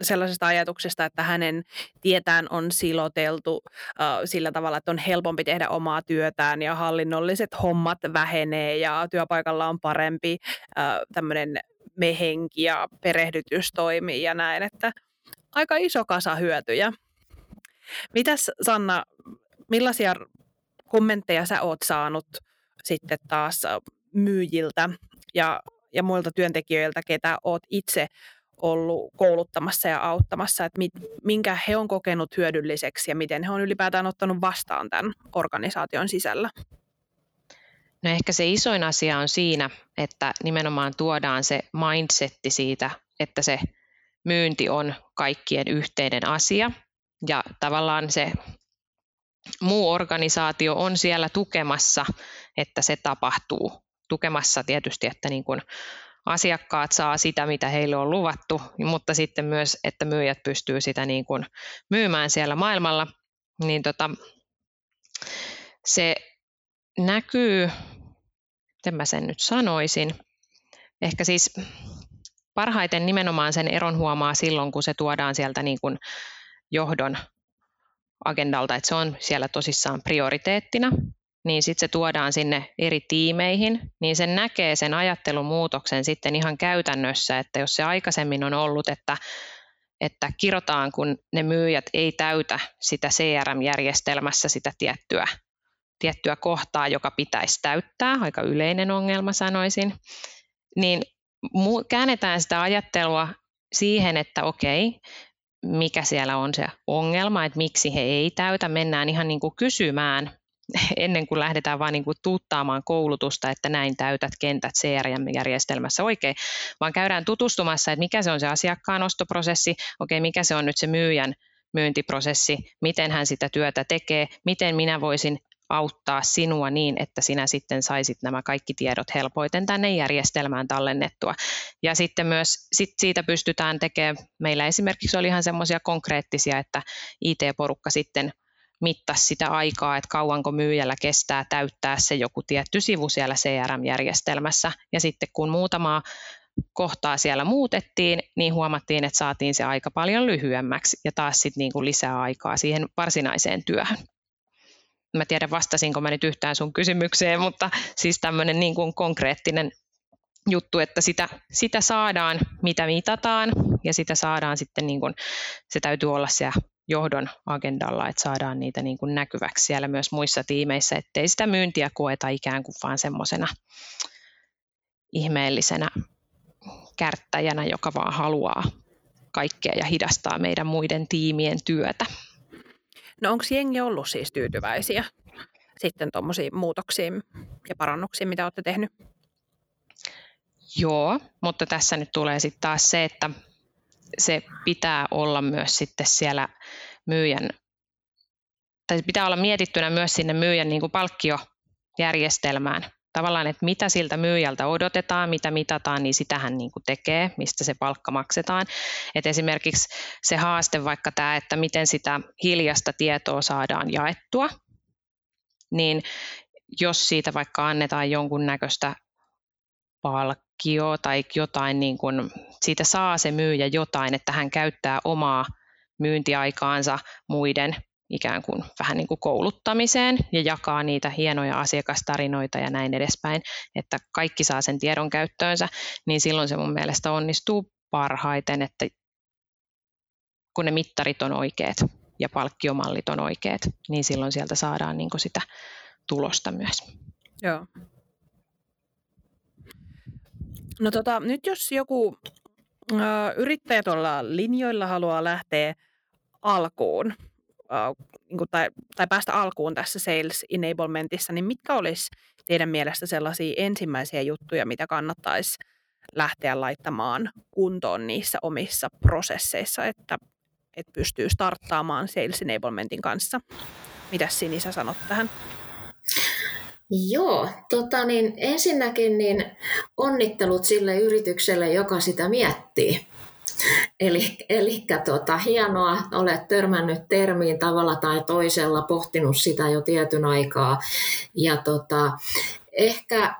sellaisesta ajatuksesta, että hänen tietään on siloteltu äh, sillä tavalla, että on helpompi tehdä omaa työtään ja hallinnolliset hommat vähenee ja työpaikalla on parempi äh, tämmöinen mehenki ja perehdytys toimii ja näin, että aika iso kasa hyötyjä. Mitäs Sanna, millaisia kommentteja sä oot saanut sitten taas myyjiltä ja, ja muilta työntekijöiltä, ketä oot itse ollut kouluttamassa ja auttamassa, että mit, minkä he on kokenut hyödylliseksi ja miten he on ylipäätään ottanut vastaan tämän organisaation sisällä? No ehkä se isoin asia on siinä, että nimenomaan tuodaan se mindsetti siitä, että se myynti on kaikkien yhteinen asia ja tavallaan se muu organisaatio on siellä tukemassa, että se tapahtuu. Tukemassa tietysti, että niin kuin asiakkaat saa sitä, mitä heille on luvattu, mutta sitten myös, että myyjät pystyy sitä niin kuin myymään siellä maailmalla. Niin tota, se näkyy, miten mä sen nyt sanoisin, ehkä siis parhaiten nimenomaan sen eron huomaa silloin, kun se tuodaan sieltä niin kuin johdon agendalta, että se on siellä tosissaan prioriteettina, niin sitten se tuodaan sinne eri tiimeihin, niin sen näkee sen ajattelun muutoksen sitten ihan käytännössä, että jos se aikaisemmin on ollut, että, että kirotaan, kun ne myyjät ei täytä sitä CRM-järjestelmässä sitä tiettyä, tiettyä kohtaa, joka pitäisi täyttää, aika yleinen ongelma sanoisin, niin käännetään sitä ajattelua siihen, että okei, mikä siellä on se ongelma, että miksi he ei täytä, mennään ihan niin kuin kysymään ennen kuin lähdetään vaan niin kuin tuuttaamaan koulutusta, että näin täytät kentät CRM-järjestelmässä oikein, vaan käydään tutustumassa, että mikä se on se asiakkaan ostoprosessi, okei, mikä se on nyt se myyjän myyntiprosessi, miten hän sitä työtä tekee, miten minä voisin auttaa sinua niin, että sinä sitten saisit nämä kaikki tiedot helpoiten tänne järjestelmään tallennettua. Ja sitten myös sit siitä pystytään tekemään, meillä esimerkiksi oli ihan semmoisia konkreettisia, että IT-porukka sitten mittasi sitä aikaa, että kauanko myyjällä kestää täyttää se joku tietty sivu siellä CRM-järjestelmässä. Ja sitten kun muutamaa kohtaa siellä muutettiin, niin huomattiin, että saatiin se aika paljon lyhyemmäksi ja taas sitten niin kuin lisää aikaa siihen varsinaiseen työhön. Mä tiedän vastasinko mä nyt yhtään sun kysymykseen, mutta siis tämmöinen niin kuin konkreettinen juttu, että sitä, sitä saadaan, mitä mitataan, ja sitä saadaan sitten, niin kuin, se täytyy olla siellä johdon agendalla, että saadaan niitä niin kuin näkyväksi siellä myös muissa tiimeissä, ettei sitä myyntiä koeta ikään kuin vaan semmoisena ihmeellisenä kärttäjänä, joka vaan haluaa kaikkea ja hidastaa meidän muiden tiimien työtä. No onko jengi ollut siis tyytyväisiä sitten tuommoisiin muutoksiin ja parannuksiin, mitä olette tehnyt? Joo, mutta tässä nyt tulee sitten taas se, että se pitää olla myös sitten siellä myyjän, tai pitää olla mietittynä myös sinne myyjän niin kuin palkkiojärjestelmään tavallaan, että mitä siltä myyjältä odotetaan, mitä mitataan, niin sitä hän niin kuin tekee, mistä se palkka maksetaan. Et esimerkiksi se haaste vaikka tämä, että miten sitä hiljasta tietoa saadaan jaettua, niin jos siitä vaikka annetaan jonkun näköistä palkkio tai jotain, niin kuin, siitä saa se myyjä jotain, että hän käyttää omaa myyntiaikaansa muiden ikään kuin vähän niin kuin kouluttamiseen ja jakaa niitä hienoja asiakastarinoita ja näin edespäin, että kaikki saa sen tiedon käyttöönsä, niin silloin se mun mielestä onnistuu parhaiten, että kun ne mittarit on oikeat ja palkkiomallit on oikeat, niin silloin sieltä saadaan niin kuin sitä tulosta myös. Joo. No tota, nyt jos joku ö, yrittäjä tuolla linjoilla haluaa lähteä alkuun, niin kuin, tai, tai päästä alkuun tässä sales enablementissa, niin mitkä olisi teidän mielestä sellaisia ensimmäisiä juttuja, mitä kannattaisi lähteä laittamaan kuntoon niissä omissa prosesseissa, että, että pystyy starttaamaan sales enablementin kanssa? Mitä Sinisa sanot tähän? Joo, tota niin, ensinnäkin niin onnittelut sille yritykselle, joka sitä miettii. Eli, eli tota, hienoa, olet törmännyt termiin tavalla tai toisella, pohtinut sitä jo tietyn aikaa. Ja tota, ehkä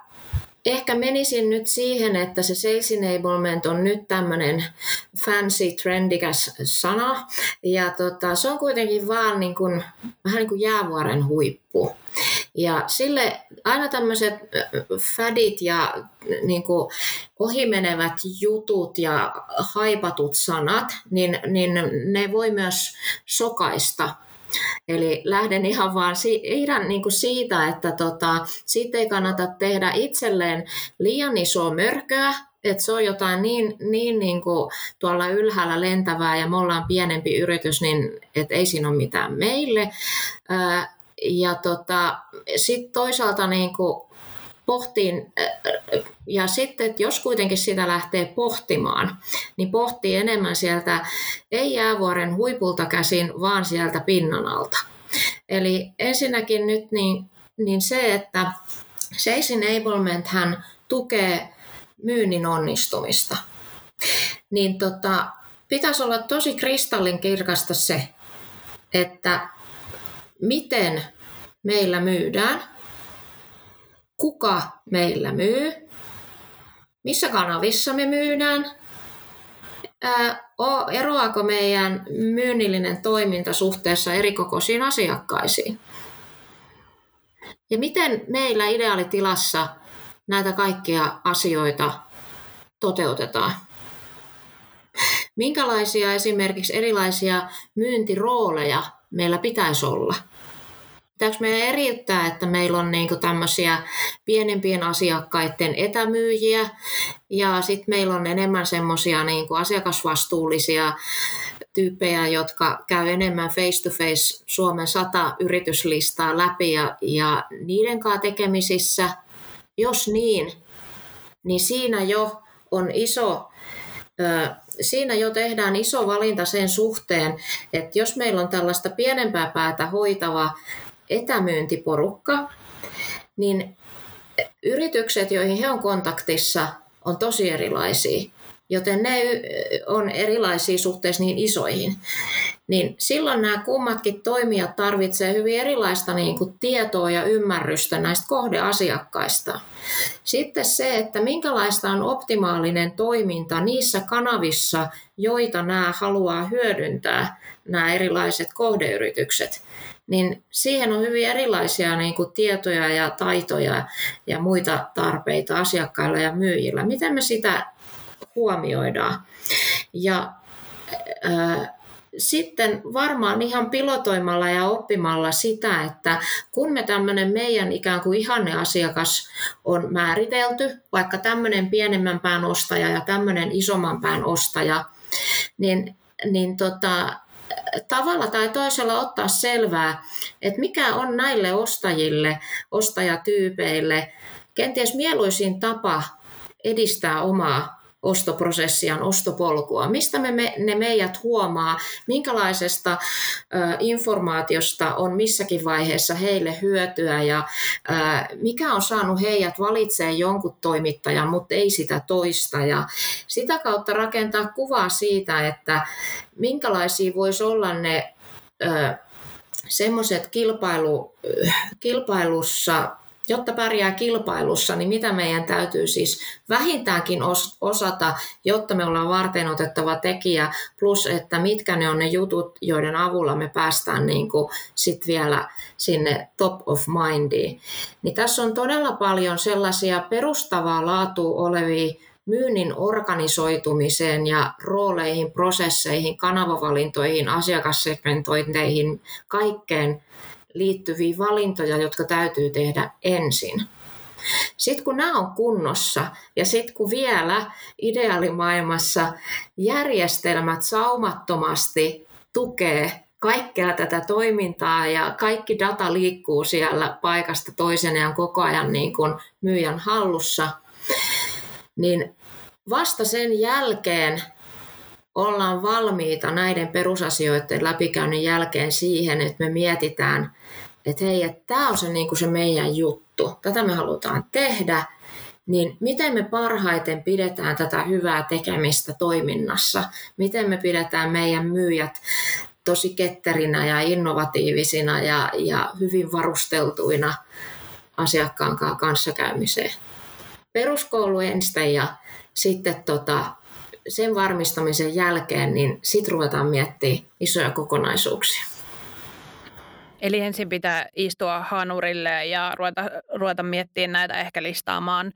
ehkä menisin nyt siihen, että se sales enablement on nyt tämmöinen fancy, trendikäs sana. Ja tota, se on kuitenkin vaan niin kuin, vähän niin kuin jäävuoren huippu. Ja sille aina tämmöiset fadit ja niin kuin ohimenevät jutut ja haipatut sanat, niin, niin ne voi myös sokaista Eli lähden ihan vaan ihan niin kuin siitä, että tota, siitä ei kannata tehdä itselleen liian isoa mörköä, että se on jotain niin, niin, niin kuin tuolla ylhäällä lentävää ja me ollaan pienempi yritys, niin että ei siinä ole mitään meille. Ja tota, sitten toisaalta niin kuin pohtiin, ja sitten, että jos kuitenkin sitä lähtee pohtimaan, niin pohtii enemmän sieltä ei jäävuoren huipulta käsin, vaan sieltä pinnan alta. Eli ensinnäkin nyt niin, niin se, että Sales Enablement hän tukee myynnin onnistumista. Niin tota, pitäisi olla tosi kristallin kirkasta se, että miten meillä myydään, kuka meillä myy, missä kanavissa me myydään, eroaako meidän myynnillinen toiminta suhteessa erikokoisiin asiakkaisiin. Ja miten meillä ideaalitilassa näitä kaikkia asioita toteutetaan. Minkälaisia esimerkiksi erilaisia myyntirooleja meillä pitäisi olla – Pitääkö meidän eriyttää, että meillä on niinku tämmöisiä pienempien asiakkaiden etämyyjiä ja sitten meillä on enemmän semmoisia niinku asiakasvastuullisia tyyppejä, jotka käy enemmän face-to-face Suomen sata yrityslistaa läpi ja, ja niiden kanssa tekemisissä. Jos niin, niin siinä jo on iso siinä jo tehdään iso valinta sen suhteen, että jos meillä on tällaista pienempää päätä hoitava etämyyntiporukka, niin yritykset, joihin he on kontaktissa, on tosi erilaisia, joten ne on erilaisia suhteessa niin isoihin. Niin silloin nämä kummatkin toimijat tarvitsevat hyvin erilaista niin kuin tietoa ja ymmärrystä näistä kohdeasiakkaista. Sitten se, että minkälaista on optimaalinen toiminta niissä kanavissa, joita nämä haluaa hyödyntää, nämä erilaiset kohdeyritykset niin siihen on hyvin erilaisia niin kuin tietoja ja taitoja ja muita tarpeita asiakkailla ja myyjillä. Miten me sitä huomioidaan? Ja ää, sitten varmaan ihan pilotoimalla ja oppimalla sitä, että kun me tämmöinen meidän ikään kuin ihanneasiakas on määritelty, vaikka tämmöinen pienemmän pään ostaja ja tämmöinen isomman pään ostaja, niin, niin tota, tavalla tai toisella ottaa selvää, että mikä on näille ostajille, ostajatyypeille kenties mieluisin tapa edistää omaa ostoprosessiaan, ostopolkua. Mistä me, me, ne meidät huomaa, minkälaisesta ö, informaatiosta on missäkin vaiheessa heille hyötyä ja ö, mikä on saanut heidät valitsee jonkun toimittajan, mutta ei sitä toista. Ja sitä kautta rakentaa kuvaa siitä, että minkälaisia voisi olla ne semmoiset kilpailu, kilpailussa jotta pärjää kilpailussa, niin mitä meidän täytyy siis vähintäänkin osata, jotta me ollaan varten otettava tekijä, plus että mitkä ne on ne jutut, joiden avulla me päästään niin kuin sit vielä sinne top of mindiin. Niin tässä on todella paljon sellaisia perustavaa laatua olevia myynnin organisoitumiseen ja rooleihin, prosesseihin, kanavavalintoihin, asiakassegmentointeihin, kaikkeen liittyviä valintoja, jotka täytyy tehdä ensin. Sitten kun nämä on kunnossa ja sitten kun vielä ideaalimaailmassa järjestelmät saumattomasti tukee kaikkea tätä toimintaa ja kaikki data liikkuu siellä paikasta toiseen ja koko ajan niin kuin myyjän hallussa, niin vasta sen jälkeen ollaan valmiita näiden perusasioiden läpikäynnin jälkeen siihen, että me mietitään, että hei, että tämä on se, niin kuin se meidän juttu, tätä me halutaan tehdä, niin miten me parhaiten pidetään tätä hyvää tekemistä toiminnassa, miten me pidetään meidän myyjät tosi ketterinä ja innovatiivisina ja, ja hyvin varusteltuina asiakkaan kanssa käymiseen. Peruskoulu ensin ja sitten tota, sen varmistamisen jälkeen, niin sitten ruvetaan miettimään isoja kokonaisuuksia. Eli ensin pitää istua hanurille ja ruveta, ruveta miettimään näitä ehkä listaamaan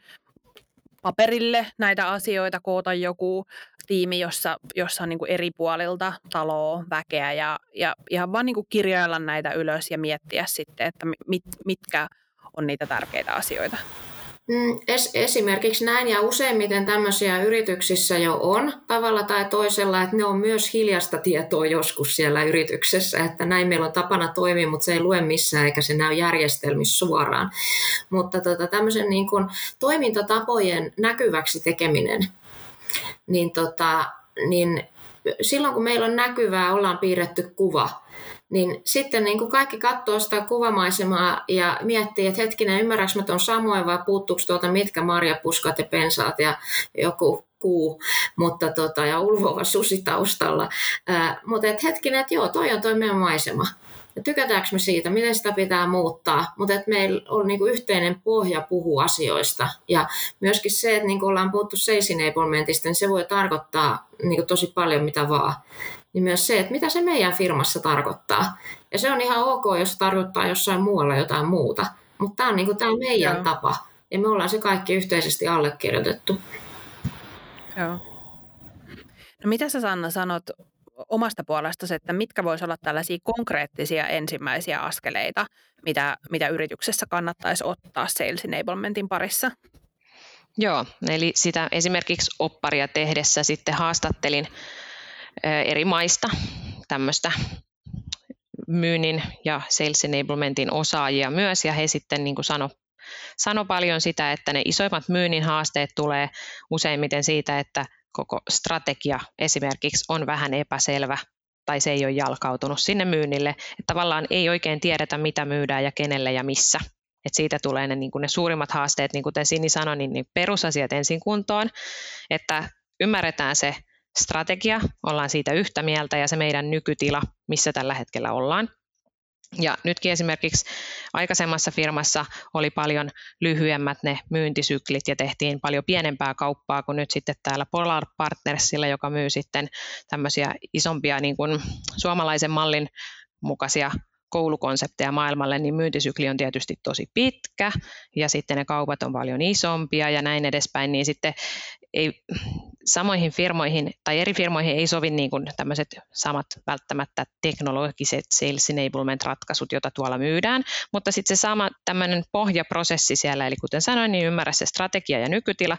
paperille näitä asioita, koota joku tiimi, jossa, jossa on niin eri puolilta taloa, väkeä ja, ja ihan vaan niin kirjailla näitä ylös ja miettiä sitten, että mit, mitkä on niitä tärkeitä asioita. Mm, es, esimerkiksi näin, ja useimmiten tämmöisiä yrityksissä jo on tavalla tai toisella, että ne on myös hiljasta tietoa joskus siellä yrityksessä, että näin meillä on tapana toimia, mutta se ei lue missään eikä se näy järjestelmissä suoraan. Mutta tota, tämmöisen niin kuin toimintatapojen näkyväksi tekeminen, niin, tota, niin silloin kun meillä on näkyvää, ollaan piirretty kuva, niin sitten niin kuin kaikki katsoo sitä kuvamaisemaa ja miettii, että hetkinen, ymmärräks mä tuon samoin vai puuttuuko tuolta mitkä marjapuskat ja pensaat ja joku kuu mutta tota, ja ulvova susi taustalla. Ää, mutta et hetkinen, että joo, toi on toi meidän maisema. Ja tykätäänkö me siitä, miten sitä pitää muuttaa, mutta että meillä on niinku yhteinen pohja puhua asioista. Ja myöskin se, että niinku ollaan puhuttu sales enablementista, niin se voi tarkoittaa niinku tosi paljon mitä vaan niin myös se, että mitä se meidän firmassa tarkoittaa. Ja se on ihan ok, jos se tarkoittaa jossain muualla jotain muuta. Mutta tämä on niin tämä meidän Joo. tapa. Ja me ollaan se kaikki yhteisesti allekirjoitettu. Joo. No mitä sä Sanna sanot omasta puolestasi, että mitkä voisi olla tällaisia konkreettisia ensimmäisiä askeleita, mitä, mitä yrityksessä kannattaisi ottaa sales enablementin parissa? Joo, eli sitä esimerkiksi opparia tehdessä sitten haastattelin eri maista tämmöistä myynnin ja sales enablementin osaajia myös, ja he sitten niin kuin sano, sano paljon sitä, että ne isoimmat myynnin haasteet tulee useimmiten siitä, että koko strategia esimerkiksi on vähän epäselvä tai se ei ole jalkautunut sinne myynnille, että tavallaan ei oikein tiedetä, mitä myydään ja kenelle ja missä. Et siitä tulee ne, niin ne suurimmat haasteet, niin kuten Sini sanoi, niin, niin perusasiat ensin kuntoon, että ymmärretään se strategia, ollaan siitä yhtä mieltä ja se meidän nykytila, missä tällä hetkellä ollaan. Ja nytkin esimerkiksi aikaisemmassa firmassa oli paljon lyhyemmät ne myyntisyklit ja tehtiin paljon pienempää kauppaa kuin nyt sitten täällä Polar Partnersilla, joka myy sitten tämmöisiä isompia niin kuin suomalaisen mallin mukaisia koulukonsepteja maailmalle, niin myyntisykli on tietysti tosi pitkä ja sitten ne kaupat on paljon isompia ja näin edespäin, niin sitten ei, samoihin firmoihin tai eri firmoihin ei sovi niin kuin tämmöiset samat välttämättä teknologiset sales enablement-ratkaisut, joita tuolla myydään, mutta sitten se sama tämmöinen pohjaprosessi siellä, eli kuten sanoin, niin ymmärrä se strategia ja nykytila,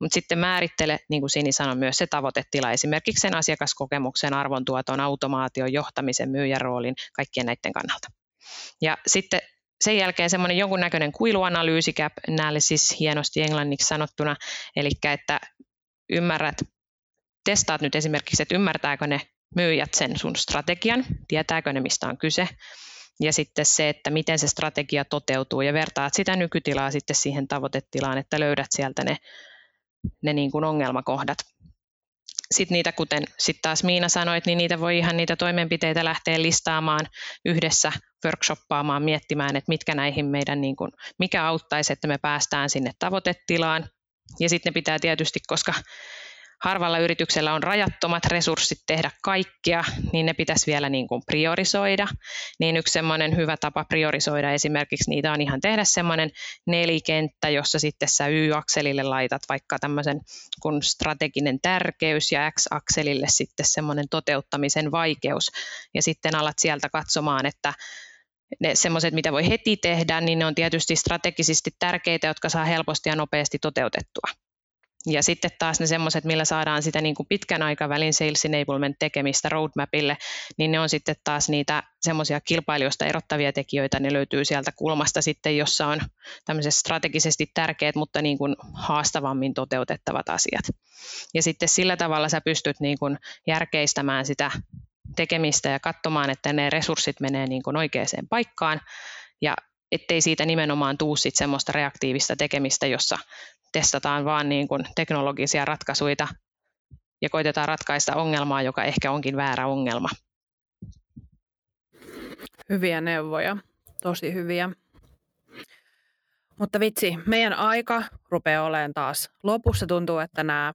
mutta sitten määrittele, niin kuin Sini sanoi, myös se tavoitetila, esimerkiksi sen asiakaskokemuksen, arvontuoton, automaation, johtamisen, myyjän roolin, kaikkien näiden kannalta. Ja sitten sen jälkeen semmoinen jonkunnäköinen kuiluanalyysi, analysis hienosti englanniksi sanottuna, eli että ymmärrät, testaat nyt esimerkiksi, että ymmärtääkö ne myyjät sen sun strategian, tietääkö ne mistä on kyse, ja sitten se, että miten se strategia toteutuu ja vertaat sitä nykytilaa sitten siihen tavoitetilaan, että löydät sieltä ne, ne niin kuin ongelmakohdat. Sitten niitä, kuten sitten taas Miina sanoit, niin niitä voi ihan niitä toimenpiteitä lähteä listaamaan yhdessä, workshoppaamaan, miettimään, että mitkä näihin meidän, niin kuin, mikä auttaisi, että me päästään sinne tavoitetilaan. Ja sitten ne pitää tietysti, koska harvalla yrityksellä on rajattomat resurssit tehdä kaikkia, niin ne pitäisi vielä niin kuin priorisoida. Niin yksi semmoinen hyvä tapa priorisoida esimerkiksi niitä on ihan tehdä semmoinen nelikenttä, jossa sitten sä Y-akselille laitat vaikka tämmöisen kun strateginen tärkeys ja X-akselille sitten semmoinen toteuttamisen vaikeus. Ja sitten alat sieltä katsomaan, että ne semmoiset, mitä voi heti tehdä, niin ne on tietysti strategisesti tärkeitä, jotka saa helposti ja nopeasti toteutettua. Ja sitten taas ne semmoiset, millä saadaan sitä niin kuin pitkän aikavälin sales enablement tekemistä roadmapille, niin ne on sitten taas niitä semmoisia kilpailijoista erottavia tekijöitä, ne löytyy sieltä kulmasta sitten, jossa on tämmöiset strategisesti tärkeät, mutta niin kuin haastavammin toteutettavat asiat. Ja sitten sillä tavalla sä pystyt niin kuin järkeistämään sitä tekemistä ja katsomaan, että ne resurssit menee niin kuin oikeaan paikkaan ja ettei siitä nimenomaan tuu sit semmoista reaktiivista tekemistä, jossa testataan vaan niin kuin teknologisia ratkaisuja ja koitetaan ratkaista ongelmaa, joka ehkä onkin väärä ongelma. Hyviä neuvoja, tosi hyviä. Mutta vitsi, meidän aika rupeaa olemaan taas lopussa. Tuntuu, että nämä,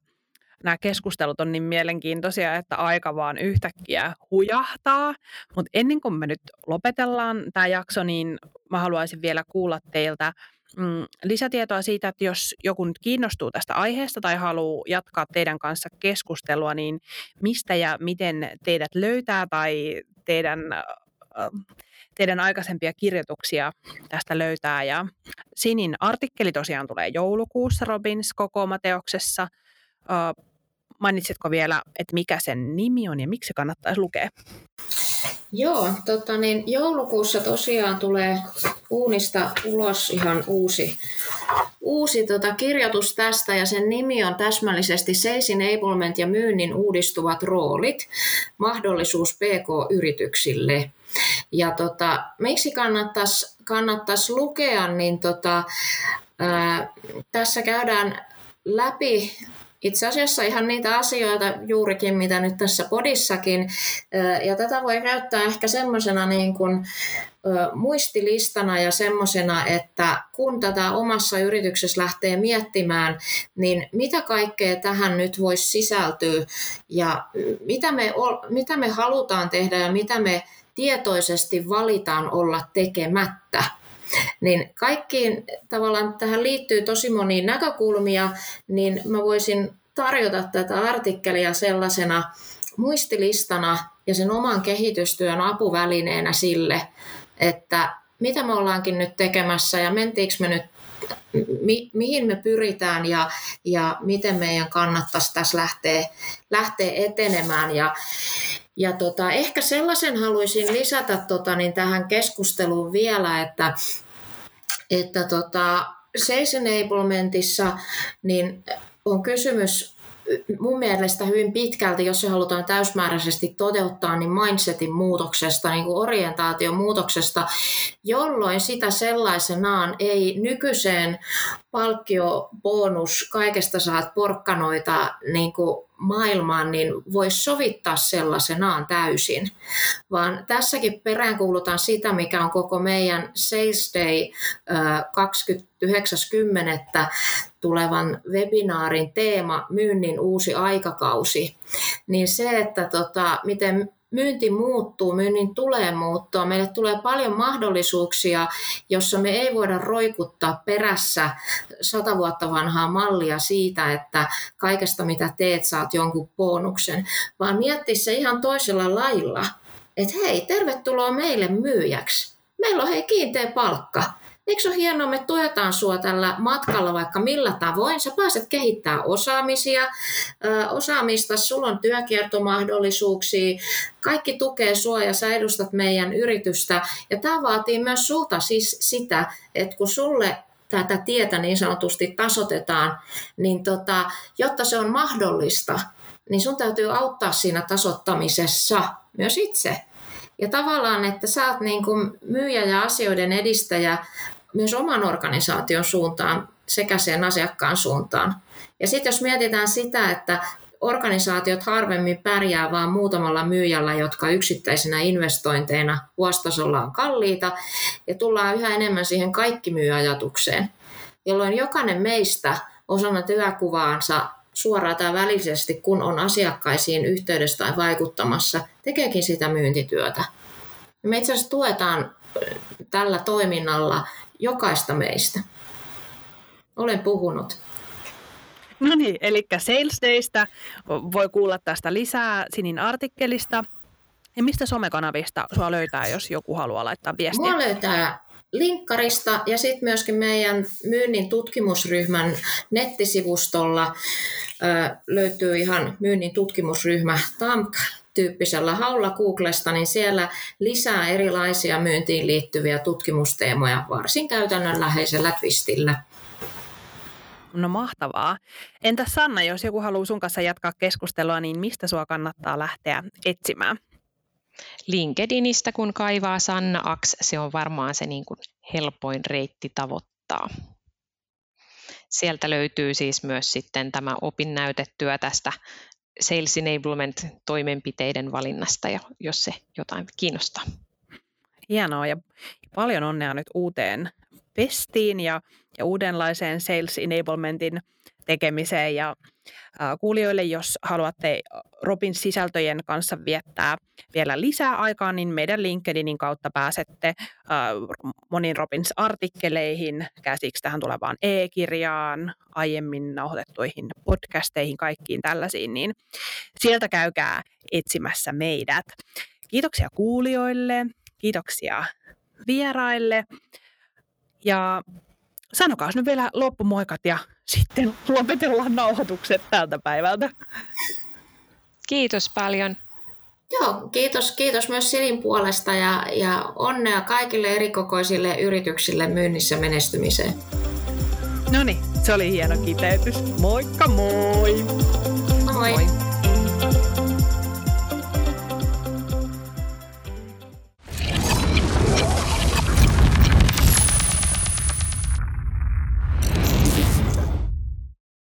nämä keskustelut on niin mielenkiintoisia, että aika vaan yhtäkkiä hujahtaa. Mutta ennen kuin me nyt lopetellaan tämä jakso, niin mä haluaisin vielä kuulla teiltä mm, lisätietoa siitä, että jos joku nyt kiinnostuu tästä aiheesta tai haluaa jatkaa teidän kanssa keskustelua, niin mistä ja miten teidät löytää tai teidän, teidän aikaisempia kirjoituksia tästä löytää. Ja Sinin artikkeli tosiaan tulee joulukuussa Robins kokoomateoksessa. Mainitsitko vielä, että mikä sen nimi on ja miksi kannattaisi lukea? Joo, tota niin, joulukuussa tosiaan tulee uunista ulos ihan uusi, uusi tota kirjoitus tästä ja sen nimi on täsmällisesti Sales Enablement ja myynnin uudistuvat roolit, mahdollisuus PK-yrityksille. Ja tota, miksi kannattaisi kannattais lukea, niin tota, ää, tässä käydään läpi itse asiassa ihan niitä asioita juurikin, mitä nyt tässä podissakin. Ja tätä voi käyttää ehkä semmoisena niin kuin muistilistana ja semmoisena, että kun tätä omassa yrityksessä lähtee miettimään, niin mitä kaikkea tähän nyt voisi sisältyä ja mitä me, mitä me halutaan tehdä ja mitä me tietoisesti valitaan olla tekemättä. Niin kaikkiin tavallaan tähän liittyy tosi monia näkökulmia, niin mä voisin tarjota tätä artikkelia sellaisena muistilistana ja sen oman kehitystyön apuvälineenä sille, että mitä me ollaankin nyt tekemässä ja mentiinkö me nyt mi, mihin me pyritään ja, ja miten meidän kannattaisi tässä lähteä, lähteä etenemään. Ja, ja tota, ehkä sellaisen haluaisin lisätä tota, niin tähän keskusteluun vielä, että, että tota, Sales Enablementissa niin on kysymys mun mielestä hyvin pitkälti, jos se halutaan täysmääräisesti toteuttaa, niin mindsetin muutoksesta, niin kuin orientaation muutoksesta, jolloin sitä sellaisenaan ei nykyiseen palkkio, bonus, kaikesta saat porkkanoita niin kuin maailmaan, niin voisi sovittaa sellaisenaan täysin. Vaan tässäkin peräänkuulutaan sitä, mikä on koko meidän Sales Day 29.10. tulevan webinaarin teema, myynnin uusi aikakausi. Niin se, että tota, miten myynti muuttuu, myynnin tulee muuttua. Meille tulee paljon mahdollisuuksia, jossa me ei voida roikuttaa perässä sata vuotta vanhaa mallia siitä, että kaikesta mitä teet saat jonkun bonuksen, vaan miettiä se ihan toisella lailla, että hei, tervetuloa meille myyjäksi. Meillä on hei kiinteä palkka eikö ole hienoa, me tuetaan sua tällä matkalla vaikka millä tavoin. Sä pääset kehittämään osaamisia, osaamista, sulla on työkiertomahdollisuuksia, kaikki tukee sua ja sä edustat meidän yritystä. Ja tämä vaatii myös sulta siis sitä, että kun sulle tätä tietä niin sanotusti tasotetaan, niin tota, jotta se on mahdollista, niin sun täytyy auttaa siinä tasottamisessa myös itse. Ja tavallaan, että sä oot niin kuin myyjä ja asioiden edistäjä myös oman organisaation suuntaan sekä sen asiakkaan suuntaan. Ja sitten jos mietitään sitä, että organisaatiot harvemmin pärjää vain muutamalla myyjällä, jotka yksittäisenä investointeina vuositasolla on kalliita, ja tullaan yhä enemmän siihen kaikki myyajatukseen, jolloin jokainen meistä osana työkuvaansa suoraan tai välisesti, kun on asiakkaisiin yhteydessä tai vaikuttamassa, tekeekin sitä myyntityötä. Me itse asiassa tuetaan tällä toiminnalla jokaista meistä. Olen puhunut. No niin, eli Sales Daystä voi kuulla tästä lisää Sinin artikkelista. Ja mistä somekanavista sua löytää, jos joku haluaa laittaa viestiä? Mua löytää linkkarista ja sitten myöskin meidän myynnin tutkimusryhmän nettisivustolla löytyy ihan myynnin tutkimusryhmä TAMK tyyppisellä haulla Googlesta, niin siellä lisää erilaisia myyntiin liittyviä tutkimusteemoja varsin käytännönläheisellä twistillä. No mahtavaa. Entä Sanna, jos joku haluaa sun kanssa jatkaa keskustelua, niin mistä sua kannattaa lähteä etsimään? LinkedInistä, kun kaivaa Sanna Aks, se on varmaan se niin kuin helpoin reitti tavoittaa. Sieltä löytyy siis myös sitten tämä opinnäytetyö tästä Sales Enablement-toimenpiteiden valinnasta, jos se jotain kiinnostaa. Hienoa ja paljon onnea nyt uuteen pestiin ja, ja uudenlaiseen Sales Enablementin tekemiseen ja kuulijoille, jos haluatte Robin sisältöjen kanssa viettää vielä lisää aikaa, niin meidän LinkedInin kautta pääsette moniin Robins artikkeleihin, käsiksi tähän tulevaan e-kirjaan, aiemmin nauhoitettuihin podcasteihin, kaikkiin tällaisiin, niin sieltä käykää etsimässä meidät. Kiitoksia kuulijoille, kiitoksia vieraille ja sanokaa nyt vielä loppumoikat ja sitten lopetellaan nauhoitukset tältä päivältä. Kiitos paljon. Joo, kiitos, kiitos myös Silin puolesta ja, ja onnea kaikille erikokoisille yrityksille myynnissä menestymiseen. No niin, se oli hieno kiteytys. Moikka moi!